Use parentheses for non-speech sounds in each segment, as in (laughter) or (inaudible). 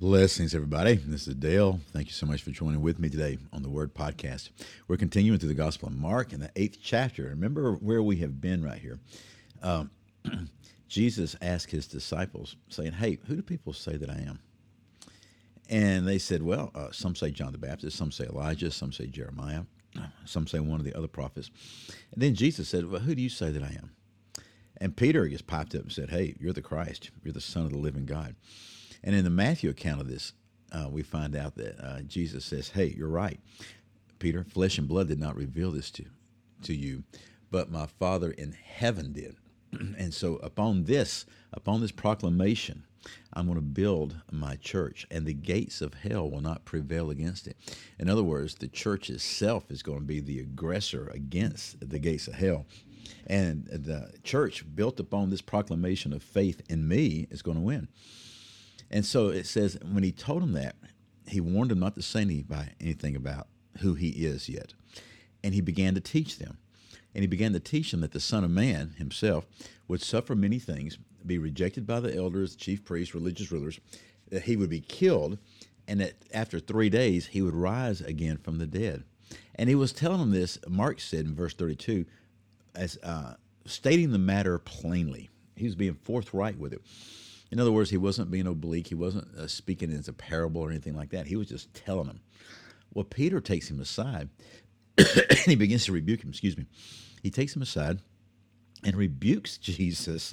Blessings, everybody. This is Dale. Thank you so much for joining with me today on the Word Podcast. We're continuing through the Gospel of Mark in the eighth chapter. Remember where we have been right here. Um, (clears throat) Jesus asked his disciples, saying, Hey, who do people say that I am? And they said, Well, uh, some say John the Baptist, some say Elijah, some say Jeremiah, some say one of the other prophets. And then Jesus said, Well, who do you say that I am? And Peter just popped up and said, Hey, you're the Christ. You're the Son of the living God. And in the Matthew account of this, uh, we find out that uh, Jesus says, Hey, you're right. Peter, flesh and blood did not reveal this to, to you, but my Father in heaven did. (clears throat) and so upon this, upon this proclamation, I'm going to build my church, and the gates of hell will not prevail against it. In other words, the church itself is going to be the aggressor against the gates of hell. And the church, built upon this proclamation of faith in me, is going to win. And so it says when he told him that, he warned them not to say anything about who he is yet. And he began to teach them. And he began to teach them that the Son of Man himself would suffer many things, be rejected by the elders, chief priests, religious rulers, that he would be killed, and that after three days he would rise again from the dead. And he was telling them this, Mark said in verse 32, as uh, stating the matter plainly. He was being forthright with it. In other words, he wasn't being oblique. He wasn't uh, speaking as a parable or anything like that. He was just telling them. Well, Peter takes him aside and (coughs) he begins to rebuke him. Excuse me. He takes him aside and rebukes (laughs) Jesus.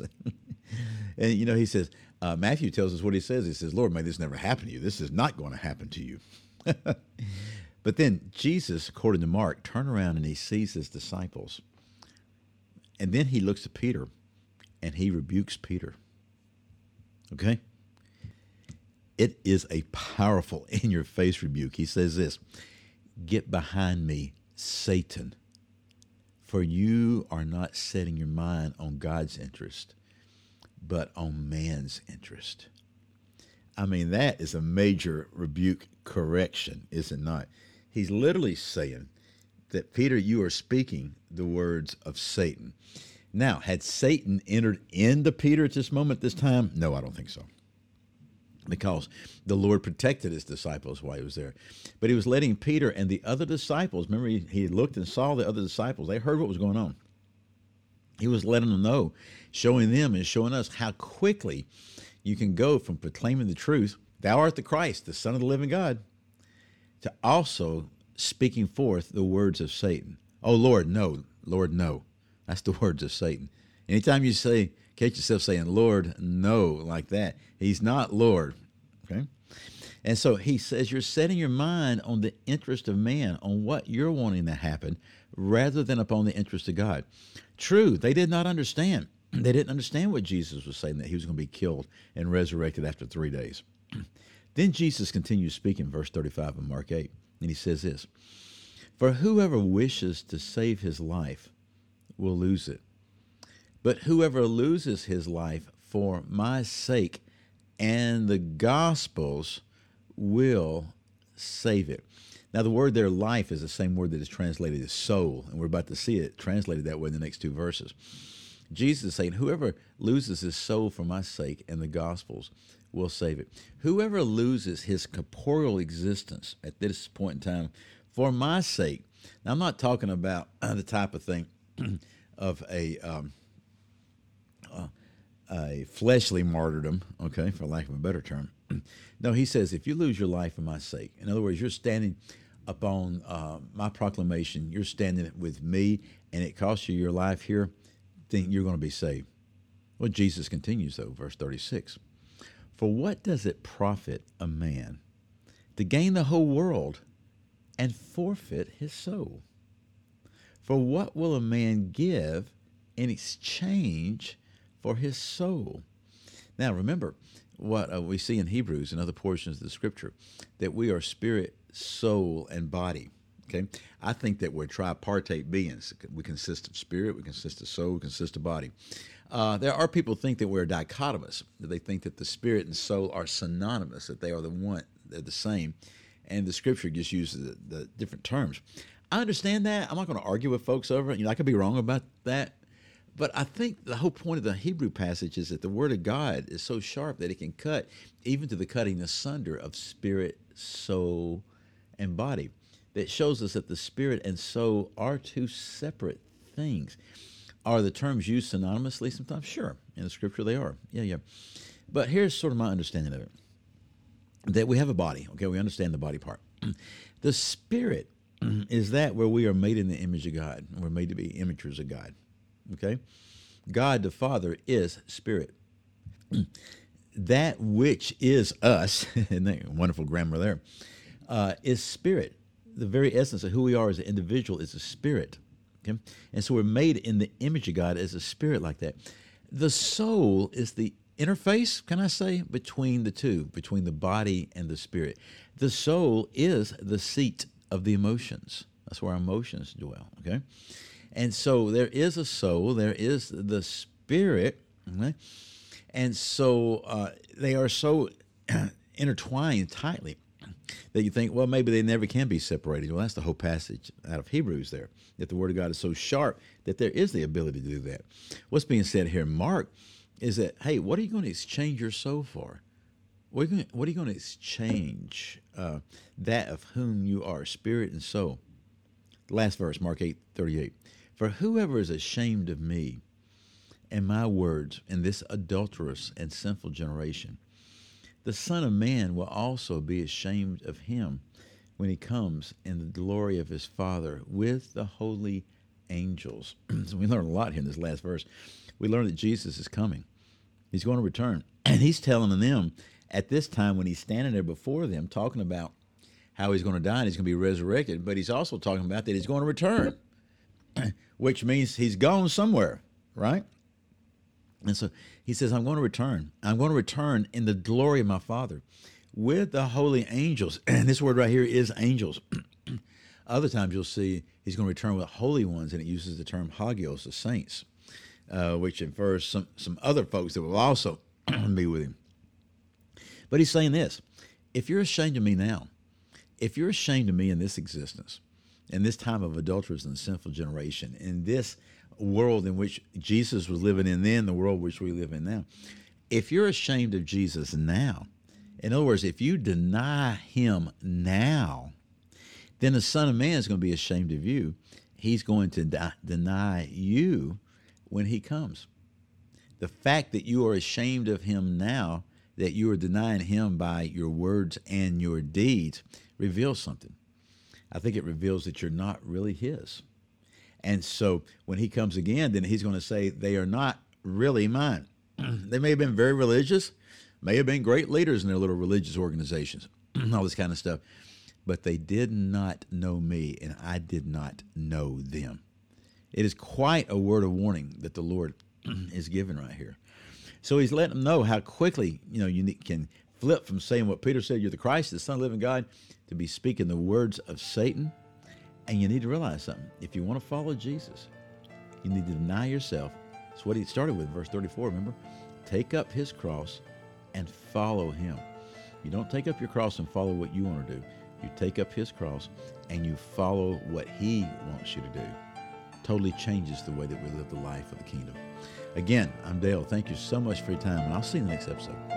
(laughs) and, you know, he says, uh, Matthew tells us what he says. He says, Lord, may this never happen to you. This is not going to happen to you. (laughs) but then Jesus, according to Mark, turns around and he sees his disciples. And then he looks at Peter and he rebukes Peter. Okay? It is a powerful, (laughs) in your face rebuke. He says this Get behind me, Satan, for you are not setting your mind on God's interest, but on man's interest. I mean, that is a major rebuke correction, is it not? He's literally saying that, Peter, you are speaking the words of Satan. Now, had Satan entered into Peter at this moment, this time? No, I don't think so. Because the Lord protected his disciples while he was there. But he was letting Peter and the other disciples, remember, he, he looked and saw the other disciples, they heard what was going on. He was letting them know, showing them and showing us how quickly you can go from proclaiming the truth, thou art the Christ, the Son of the living God, to also speaking forth the words of Satan. Oh, Lord, no. Lord, no. That's the words of Satan. Anytime you say, catch yourself saying, Lord, no, like that, he's not Lord. Okay? And so he says, you're setting your mind on the interest of man, on what you're wanting to happen, rather than upon the interest of God. True, they did not understand. (clears throat) They didn't understand what Jesus was saying, that he was going to be killed and resurrected after three days. (clears throat) then Jesus continues speaking, verse 35 of Mark 8, and he says this For whoever wishes to save his life will lose it. But whoever loses his life for my sake and the gospel's will save it. Now, the word there, life, is the same word that is translated as soul, and we're about to see it translated that way in the next two verses. Jesus is saying, Whoever loses his soul for my sake and the gospel's will save it. Whoever loses his corporeal existence at this point in time for my sake. Now, I'm not talking about (clears throat) the type of thing (clears throat) of a um, uh, a fleshly martyrdom, okay, for lack of a better term. (clears throat) no, he says, if you lose your life for my sake, in other words, you're standing upon uh, my proclamation, you're standing with me, and it costs you your life here, then you're going to be saved. Well, Jesus continues, though, verse 36 For what does it profit a man to gain the whole world and forfeit his soul? For what will a man give in exchange for his soul? Now, remember what uh, we see in Hebrews and other portions of the scripture that we are spirit, soul, and body. Okay, I think that we're tripartite beings. We consist of spirit, we consist of soul, we consist of body. Uh, there are people think that we're dichotomous. That they think that the spirit and soul are synonymous, that they are the one, they're the same, and the scripture just uses the, the different terms. I understand that. I'm not going to argue with folks over it. You know, I could be wrong about that, but I think the whole point of the Hebrew passage is that the Word of God is so sharp that it can cut even to the cutting asunder of spirit, soul, and body that shows us that the spirit and soul are two separate things. Are the terms used synonymously sometimes? Sure. In the scripture, they are. Yeah, yeah. But here's sort of my understanding of it that we have a body. Okay, we understand the body part. (clears throat) the spirit is that where we are made in the image of God. We're made to be imagers of God. Okay? God the Father is spirit. (clears throat) that which is us, (laughs) and wonderful grammar there, uh, is spirit the very essence of who we are as an individual is a spirit. Okay? And so we're made in the image of God as a spirit like that. The soul is the interface, can I say, between the two, between the body and the spirit. The soul is the seat of the emotions. That's where our emotions dwell. Okay? And so there is a soul, there is the spirit, okay? and so uh, they are so (clears throat) intertwined tightly that you think, well, maybe they never can be separated. Well, that's the whole passage out of Hebrews there, that the Word of God is so sharp that there is the ability to do that. What's being said here Mark is that, hey, what are you going to exchange your soul for? What are you going to exchange uh, that of whom you are, spirit and soul? last verse, Mark 8 38. For whoever is ashamed of me and my words in this adulterous and sinful generation, the Son of Man will also be ashamed of him when he comes in the glory of his Father with the holy angels. (clears throat) so we learn a lot here in this last verse. We learn that Jesus is coming, he's going to return. (clears throat) And he's telling them at this time when he's standing there before them, talking about how he's going to die and he's going to be resurrected, but he's also talking about that he's going to return, (clears throat) which means he's gone somewhere, right? And so he says, I'm going to return. I'm going to return in the glory of my Father with the holy angels. (clears throat) And this word right here is angels. (clears throat) Other times you'll see he's going to return with holy ones, and it uses the term hagios, the saints, uh, which infers some, some other folks that will also be with him. But he's saying this if you're ashamed of me now, if you're ashamed of me in this existence, in this time of adulterous and sinful generation, in this world in which Jesus was living in then, the world which we live in now. If you're ashamed of Jesus now, in other words, if you deny him now, then the Son of Man is going to be ashamed of you. He's going to deny you when he comes. The fact that you are ashamed of him now, that you are denying him by your words and your deeds, reveals something. I think it reveals that you're not really his. And so when he comes again, then he's going to say, They are not really mine. (clears throat) they may have been very religious, may have been great leaders in their little religious organizations, (clears throat) all this kind of stuff, but they did not know me, and I did not know them. It is quite a word of warning that the Lord (clears throat) is giving right here. So he's letting them know how quickly you know you can flip from saying what Peter said, "You're the Christ, the Son of the Living God," to be speaking the words of Satan and you need to realize something. If you want to follow Jesus, you need to deny yourself. That's what he started with, verse 34, remember? Take up his cross and follow him. You don't take up your cross and follow what you want to do. You take up his cross and you follow what he wants you to do. Totally changes the way that we live the life of the kingdom. Again, I'm Dale. Thank you so much for your time, and I'll see you in the next episode.